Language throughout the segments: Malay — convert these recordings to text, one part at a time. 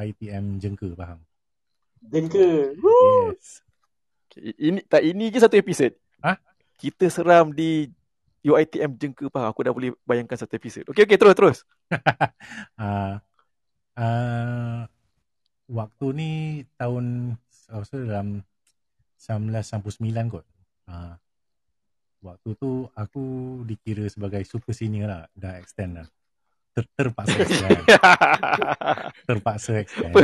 UITM Jengka faham? Jengka. Yes. Ini tak ini je satu episod. Ha? Kita seram di UITM Jengka faham. Aku dah boleh bayangkan satu episod. Okey okey terus terus. uh, uh, waktu ni tahun so dalam 1999 kot. Uh, waktu tu aku dikira sebagai super senior lah. Dah extend lah. Ter, terpaksa extend. terpaksa extend.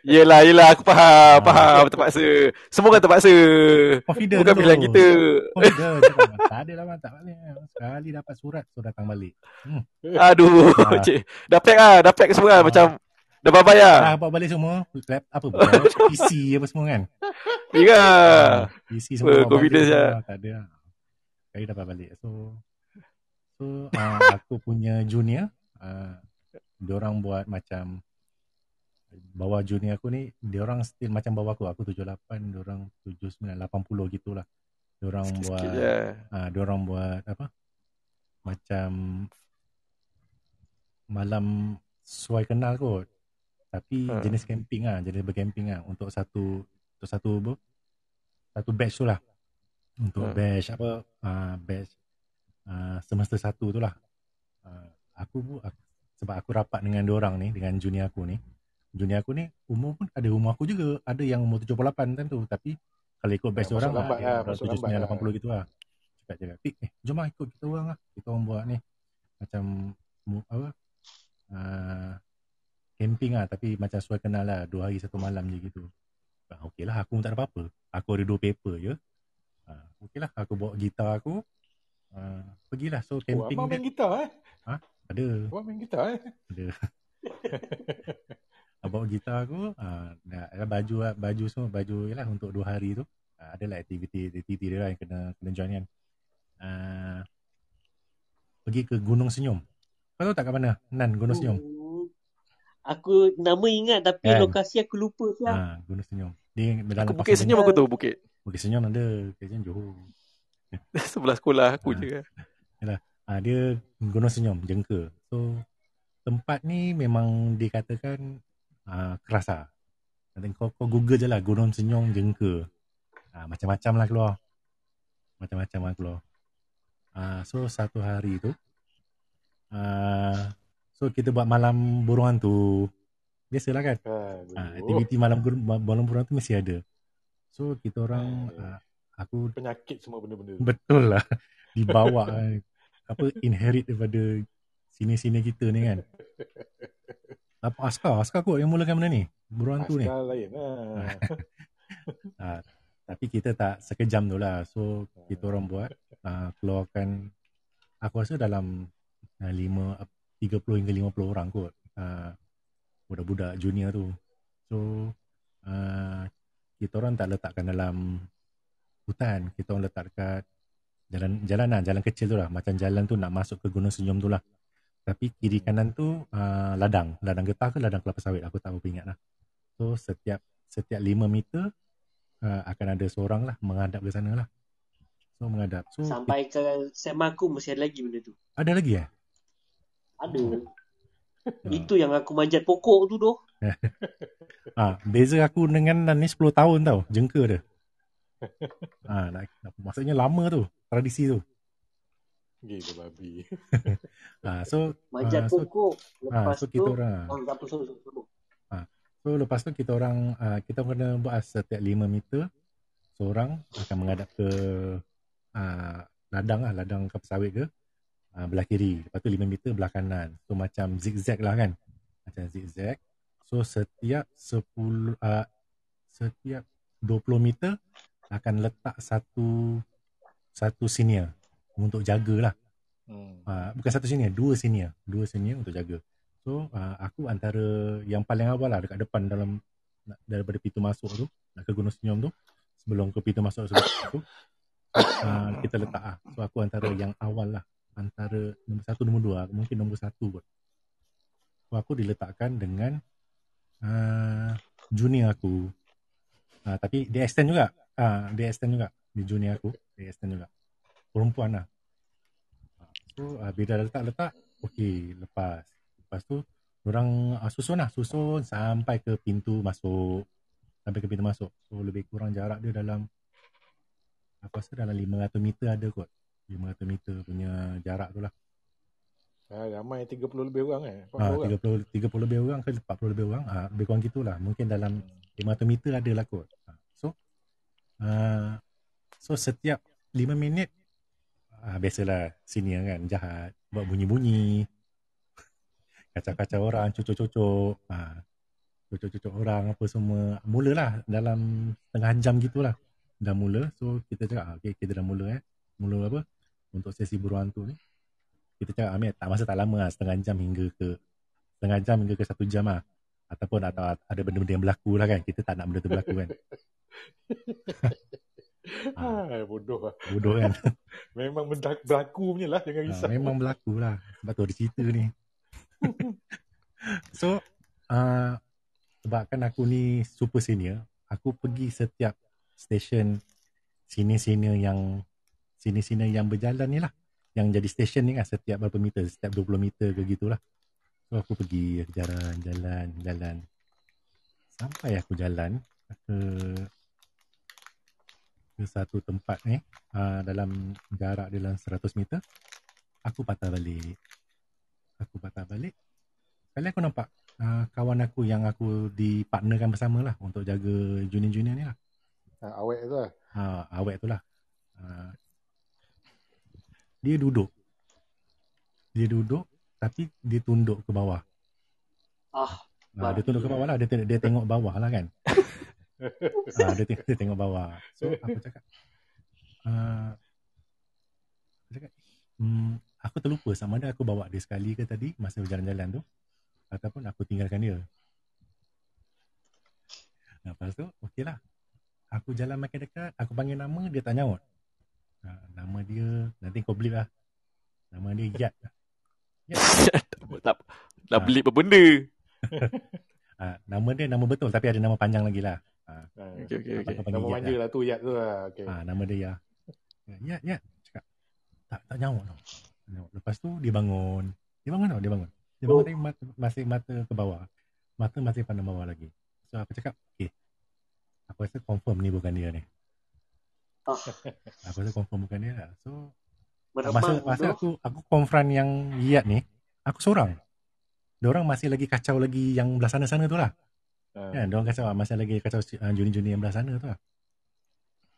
Yelah, yelah. Aku faham. Faham. Terpaksa. Semua kan terpaksa. Confident Bukan tu. pilihan kita. Confident. Tak ada lah. Tak balik. Sekali dapat surat, so datang balik. Hmm. Aduh. Ah. Cik. Dah pack lah. Dah pack semua kan. Macam dah bayar. Ah, bawa balik semua. Lap, apa bukan? PC apa semua kan. Ya. Ah, PC semua. Bawa confidence lah. Tak ada. lah. Sekali dapat balik. So, so uh, aku punya junior, uh, diorang buat macam bawah junior aku ni, diorang still macam bawah aku. Aku 78, diorang 79, 80 gitulah. Diorang buat Sikit-sikit je. Ah, uh, orang buat apa? Macam malam suai kenal kot. Tapi Ha. jenis camping ah, jenis bercamping ah untuk satu untuk satu apa? Satu batch tu lah. Untuk Ha. batch apa? Ah, batch ah, semester satu tu lah. Ah, aku aku, sebab aku rapat dengan orang ni, dengan junior aku ni. Junior aku ni umur pun ada umur aku juga. Ada yang umur 78 kan tu. Tapi kalau ikut batch Ya, orang lah, masuk 79 lambat 80 gitu lah. Cakap cakap, "Pik, eh jom lah ikut kita orang lah. Kita orang buat ni macam apa? Uh, camping lah tapi macam suai kenal lah dua hari satu malam je gitu. Ah, okey lah aku pun tak ada apa-apa. Aku ada dua paper je. Ah, okey lah aku bawa gitar aku. Uh, pergilah so Oh, camping abang main dia gitar eh? Ada Abang main gitar eh? ada. Bawa gitar aku, ah, dah ada baju lah, baju semua, baju yalah untuk dua hari tu. Ah, adalah aktiviti aktiviti dia lah yang kena kena join kan. Ah, pergi ke Gunung Senyum. Kau tahu tak kat mana? Nan Gunung Senyum. Hmm. Aku nama ingat tapi Kan? lokasi aku lupa siap. Ah, Gunung Senyum. Dia dalam Aku Bukit Senyum aku tahu Bukit. Bukit Senyum ada, Bukit Senyum Johor. Sebelah sekolah aku Ah. je. Ah, dia Gunung Senyum, Jengka. So tempat ni memang dikatakan ah, keras lah. Nanti kau, kau google je lah Gunung Senyum Jengka. Ah, macam-macam lah keluar. Macam-macam lah keluar. Ah, so satu hari tu ah, so kita buat malam burung hantu. Biasalah kan. Aduh. Ah, aktiviti malam malam burung hantu mesti ada. So kita orang ah, aku Penyakit semua benda-benda tu. Betul lah. Dibawa eh, apa inherit daripada sini-sini kita ni kan. Apa askar, askar kot yang mulakan benda ni. Burung hantu ni. Askar lain lah. Ah, tapi kita tak sekejam tu lah. So kita orang buat ah, keluarkan aku rasa dalam ah, lima 30 hingga 50 orang kot. Ah, budak-budak junior tu. So ah, kita orang tak letakkan dalam hutan. Kita orang letak dekat jalan jalan lah, jalan kecil tu lah. Macam jalan tu nak masuk ke Gunung Senyum tu lah. Tapi kiri kanan tu uh, ladang. Ladang getah ke ladang kelapa sawit. Aku tak berapa ingat lah. So setiap setiap 5 meter uh, akan ada seorang lah menghadap ke sana lah. So menghadap. So Sampai ke sema aku masih ada lagi benda tu. ada lagi eh? Ada. Ah. Itu yang aku manjat pokok tu doh. Ah, beza aku dengan Nan ni 10 tahun tau. Jengka dia. Ah, nak, maksudnya lama tu. Tradisi tu. Gila babi. Ah, so Manjat Ah, so- pokok. ah, Lepas so tu. kita orang apa, sorry, sorry. So lepas tu kita orang uh, kita kena buat setiap 5 meter seorang akan menghadap ke uh, ladang lah, ladang kelapa sawit ke uh, belah kiri. Lepas tu 5 meter belah kanan. So macam zigzag lah kan. Macam zigzag. So setiap 10 uh, setiap 20 meter akan letak satu satu senior untuk jagalah. Hmm. Uh, bukan satu senior, dua senior. Dua senior untuk jaga. So uh, aku antara yang paling awal lah dekat depan dalam daripada pintu masuk tu nak ke Gunung Senyum tu sebelum ke pintu masuk sebelum tu uh, kita letak ah. So aku antara yang awal lah antara nombor satu nombor dua mungkin nombor satu kot. So aku diletakkan dengan uh, junior aku. Uh, tapi dia extend juga. Ah, uh, dia extend juga di junior aku. Dia extend juga. Perempuan lah. Ah, So uh, bila letak-letak, okey lepas. Lepas tu Orang uh, susun lah, susun sampai ke pintu masuk. Sampai ke pintu masuk. So lebih kurang jarak dia dalam aku rasa dalam 500 meter ada kot. 500 meter punya jarak tu lah. Ah, ramai 30 lebih orang eh. 40 Ah, orang. 30 30 lebih orang ke 40 lebih orang. Ah, lebih kurang gitulah. Mungkin dalam 500 meter ada lah kot. Uh, so setiap 5 minit ah, biasalah senior kan jahat buat bunyi-bunyi kacau-kacau orang, cucuk-cucuk. Ah, cucuk-cucuk orang apa semua. Mulalah dalam setengah jam gitulah. Dah mula. So kita cakap, ah, okay, kita dah mula eh. Mula apa? Untuk sesi buruan tu ni. Kita cakap, Amir, tak masa tak lama lah. Setengah jam hingga ke setengah jam hingga ke satu jam lah. Ataupun atau ada benda-benda yang berlaku lah kan. Kita tak nak benda tu berlaku kan. Ah, bodoh lah. Bodoh kan. Memang berlaku punya lah. Jangan Ha, risau. memang berlaku lah. Sebab tu ada cerita ni. so, uh, sebabkan aku ni super senior, aku pergi setiap stesen senior-senior yang senior-senior yang berjalan ni lah. Yang jadi stesen ni kan setiap berapa meter, setiap 20 meter ke gitulah. So aku pergi jalan, jalan, jalan. Sampai aku jalan ke ke satu tempat ni uh, dalam jarak dalam 100 meter aku patah balik. Aku patah balik. Kali aku nampak uh, kawan aku yang aku dipartnerkan bersama lah untuk jaga junior-junior ni lah. Ah, awet tu lah. Ha, awet tu lah. Uh, dia duduk. Dia duduk tapi dia tunduk ke bawah. Ah, Ha, dia tunduk ke bawah lah. Dia, dia tengok bawah lah kan. ha, dia, tengok, dia tengok bawah. So aku cakap. Uh, aku cakap. Hmm, aku terlupa sama ada aku bawa dia sekali ke tadi masa berjalan-jalan tu. Ataupun aku tinggalkan dia. Lepas tu, okey lah. Aku jalan makin dekat, aku panggil nama, dia tak nyaut. Ha, nama dia, nanti kau beli lah. Nama dia Yat. tak, tak Ah. beli apa benda. Ha, nama dia nama betul tapi ada nama panjang lagi lah. Ha, Okey, okey, okey. aku panggil Nama Yat manja lah. lah tu, Yat tu lah. Okay. Ha, nama dia ya. Ya, ya. Cakap. Tak, tak nyaut tau. Nyaut. Lepas tu dia bangun. Dia bangun tau, dia bangun. Dia bangun tapi mata, masih mata ke bawah. Mata masih pandang bawah lagi. So aku cakap, okay. Aku rasa confirm ni bukan dia ni. Ah. Aku rasa confirm bukan dia lah. So masa, masa aku aku confront yang Yat ni, aku seorang. Diorang masih lagi kacau lagi yang belah sana-sana tu lah. Ah. Kan, diorang kacau masih lagi kacau uh, juni-juni yang belah sana tu lah.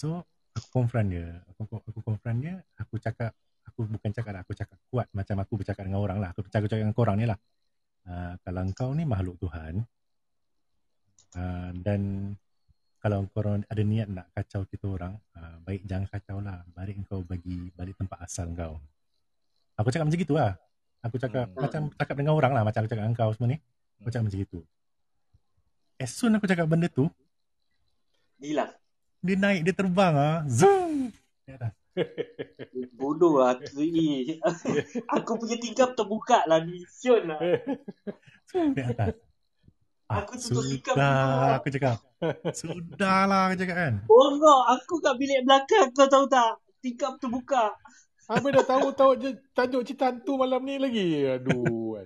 So, aku confront dia. Aku, aku confront dia, aku cakap, aku bukan cakap lah, aku cakap kuat macam aku bercakap dengan orang lah. Aku cakap cakap dengan korang ni lah. Uh, kalau kau ni makhluk Tuhan, uh, dan kalau korang ada niat nak kacau kita orang, uh, baik jangan kacau lah. Balik kau bagi balik tempat asal kau. Aku cakap macam gitu lah. Aku cakap Hmm. macam cakap dengan orang lah. Macam aku cakap dengan kau semua ni. Aku cakap macam gitu. As soon aku cakap benda tu, Hilang. dia naik, dia terbang ah. Zoom. Atas. Bodoh lah tu ni. aku punya tingkap terbuka lah ni. Siun lah. Zoom di atas. Ah, Aku tutup dulu sudah lah. aku cakap. Sudahlah aku cakap kan. Bongok. Aku kat bilik belakang kau tahu tak? Tingkap terbuka. Habis dah tahu tahu je tajuk cerita hantu malam ni lagi. Aduh.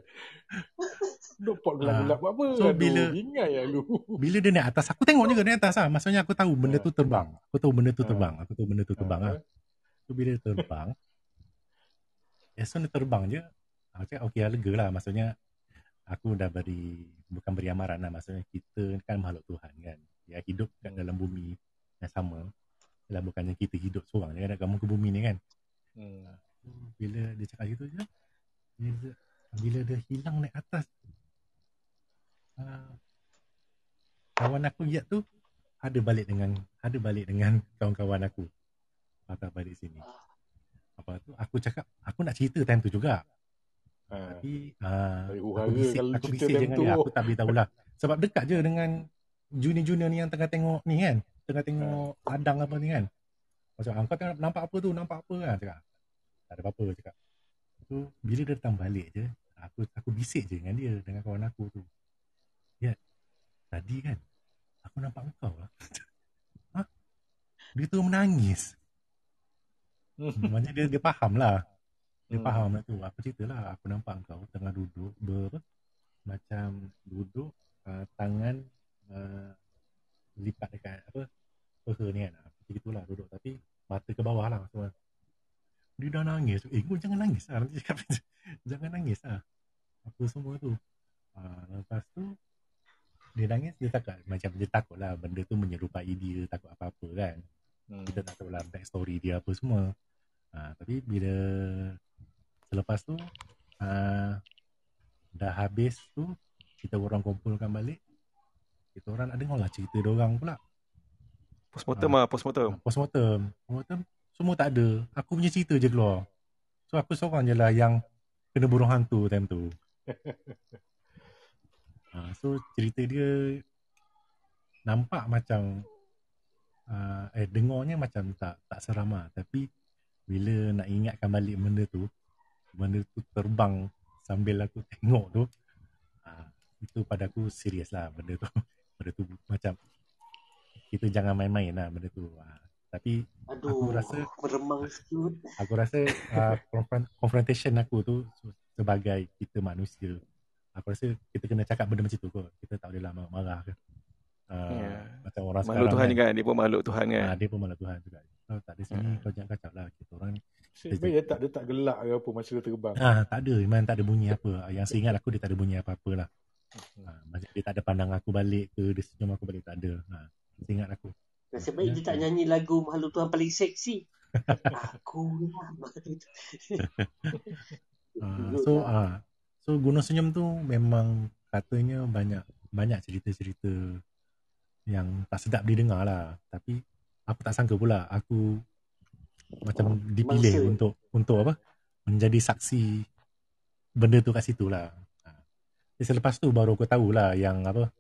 Duk pot gelap-gelap buat apa? So, Aduh, bila- Ingat ya lu. Bila dia naik atas, aku tengok juga naik atas lah. Maksudnya aku tahu benda tu terbang. Aku tahu benda tu Ah. terbang. Aku tahu benda tu terbang lah. Ah. So bila dia terbang, soon dia terbang je, aku cakap okay lah, lega lah. Maksudnya aku dah beri, bukan beri amaran lah. Maksudnya kita kan makhluk Tuhan kan. Ya hidup kat dalam bumi yang sama. Lah bukannya kita hidup seorang je kan kat muka bumi ni kan. Hmm. Bila dia cakap gitu je, bila, bila dia hilang naik atas, uh, Yat tu ada balik dengan ada balik dengan kawan-kawan aku patah balik sini. Apa tu aku cakap aku nak cerita time tu juga. Ah. Tapi uh, aku bisik, aku bisik tu. dia. Aku tak beritahu lah. Sebab dekat je dengan junior-junior ni yang tengah tengok ni kan. Tengah tengok ladang apa ni kan. Macam kau tengok nampak apa tu, nampak apa kan. Cakap. Tak ada apa-apa cakap. So, bila dia datang balik je, aku aku bisik je dengan dia, dengan kawan aku tu. Ya, tadi kan, aku nampak engkau lah. ha? Dia tu menangis. Maksudnya dia, dia faham lah. Dia Hmm. faham lah tu. Aku cerita lah, aku nampak engkau tengah duduk ber, macam duduk uh, tangan uh, lipat dekat apa peha ni kan. Ah, Macam gitulah duduk tapi mata ke bawah lah semua. Dia dah nangis. Eh, kau jangan nangis lah. Nanti cakap, jangan nangis lah. Apa semua tu. Uh, lepas tu, dia nangis, dia takut. Macam dia takut lah benda tu menyerupai dia, takut apa-apa kan. Hmm. Kita tak tahu lah dia apa semua. Uh, tapi bila selepas tu, uh, dah habis tu, kita orang kumpulkan balik. Kita orang nak dengar lah cerita dia orang pula. Postmortem Ah. ah, postmortem. Ah, Postmortem. Postmortem semua tak ada. Aku punya cerita je keluar. So aku seorang je lah yang kena burung hantu time tu. ha, so cerita dia nampak macam uh, eh dengarnya macam tak tak seram lah. Tapi bila nak ingatkan balik benda tu, benda tu terbang sambil aku tengok tu, uh, itu pada aku serius lah benda tu. benda tu macam kita jangan main-main lah benda tu. Uh, tapi Aduh, Aku rasa- meremang sikit. aku rasa uh, confront- confrontation aku tu sebagai kita manusia aku rasa kita kena cakap benda macam tu kot kita tak boleh lah marah ke uh, Ya. macam orang Makhluk sekarang Tuhan kan, juga kan. Dia pun makhluk Tuhan kan. Ah, dia pun malah Tuhan juga kau tak ada sini Ah. kau jangan kacau lah kita orang baik dia tak dia tak gelak ke apa masa dia terbang. ah, tak ada memang tak ada bunyi apa yang seingat aku dia tak ada bunyi apa-apa lah ah, macam dia tak ada pandang aku balik ke dia senyum aku balik tak ada ah, seingat aku Nasib baik dia tak nyanyi lagu Makhluk Tuhan paling seksi. Aku lah makhluk Ah, so ah so Gunung Senyum tu memang katanya banyak banyak cerita-cerita yang tak sedap didengar lah. Tapi aku tak sangka pula aku macam dipilih Mangsa. untuk untuk apa? Menjadi saksi benda tu kat situ lah. Ah. Jadi selepas tu baru aku tahulah yang apa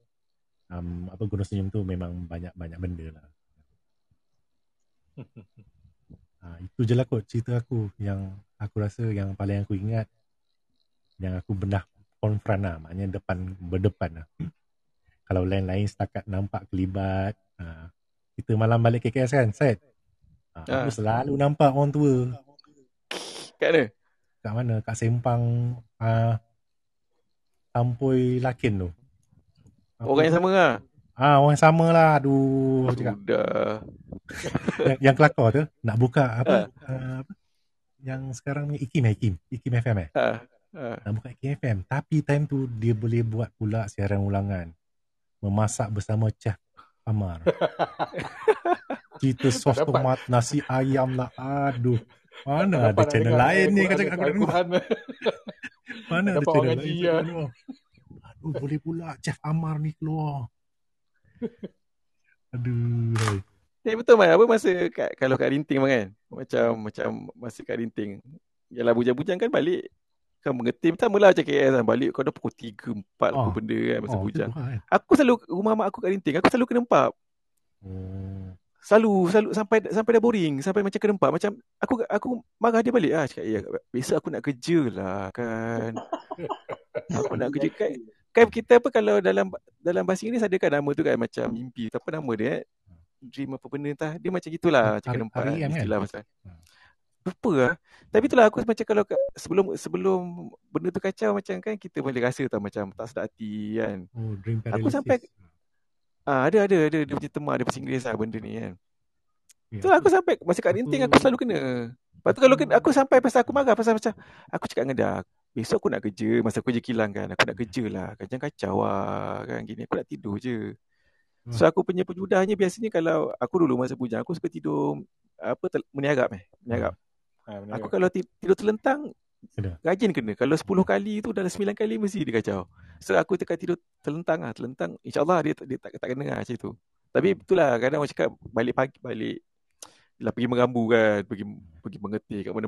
um, apa Gunung Senyum tu memang banyak-banyak benda lah. Ha, itu je lah kot cerita aku yang aku rasa yang paling aku ingat yang aku benar konfront lah maknanya depan berdepan lah kalau lain-lain setakat nampak kelibat ha, kita malam balik KKS kan set ha, Ah. aku selalu nampak orang tua Kat mana? kat mana kat Sempang ha, Tampoi Lakin tu Apa Orang yang sama lah. Ah, orang yang sama lah. Aduh, aku cakap. Sudah. yang, yang kelakar tu nak buka apa? Ah. Uh, apa? Yang sekarang ni Ikim eh, Ikim. Ikim FM eh. Ha. Ha. Nak buka Ikim FM. Tapi time tu dia boleh buat pula siaran ulangan. Memasak bersama Chef Amar. Cerita sos tomat, nasi ayam lah. Aduh. Mana ada channel lain ni cakap aku dengar. Al-Quran. Mana ada channel lain lah. Aduh, boleh pula Chef Amar ni keluar. Aduh. Eh betul Mai, apa masa kat, kalau kat Rinting kan? Macam macam masa kat Rinting. Yalah bujang-bujang kan balik kan mengetim sama lah macam KS kan. Balik kau dah pukul 3, 4 Oh. benda kan masa Oh, bujang. tu kan. Aku selalu rumah mak aku kat Rinting, aku selalu kena empat. Oh. Selalu selalu sampai sampai dah boring, sampai macam kena empat. Macam aku aku marah dia balik ah cakap ya besok aku nak kerja lah kan. aku nak kerja kan kan kita apa kalau dalam dalam bahasa Inggeris ada kan nama tu kan macam mimpi apa nama dia eh? dream apa benda entah dia macam gitulah macam kena empat kan? istilah pasal Hmm. Lupa lah tapi itulah aku macam kalau sebelum sebelum benda tu kacau macam kan kita boleh rasa tau macam tak sedap hati kan. Oh, dream Aku paralysis. sampai- ah ada ada ada dia punya tema dia bahasa Inggeris lah benda ni kan. Ya, tu aku sampai masa kat Rinting aku selalu kena. Lepas tu kalau kena, aku sampai pasal aku marah pasal macam aku cakap dengan dia besok aku nak kerja masa aku kerja kilang kan aku nak kerja lah. Jangan kacau lah kan gini aku nak tidur je. So aku punya penjudahnya biasanya kalau aku dulu masa bujang aku suka tidur apa tel, meniarap eh meniarap Ha, benar. aku kalau ti- tidur terlentang Kena. rajin kena. Kalau 10 kali tu dalam 9 kali mesti dia kacau. So aku tekan tidur terlentang lah terlentang. Insyaallah dia, dia tak, tak kena lah macam tu. Tapi itulah kadang orang cakap balik pagi balik lah pergi mengambu kan pergi pergi mengetih kat mana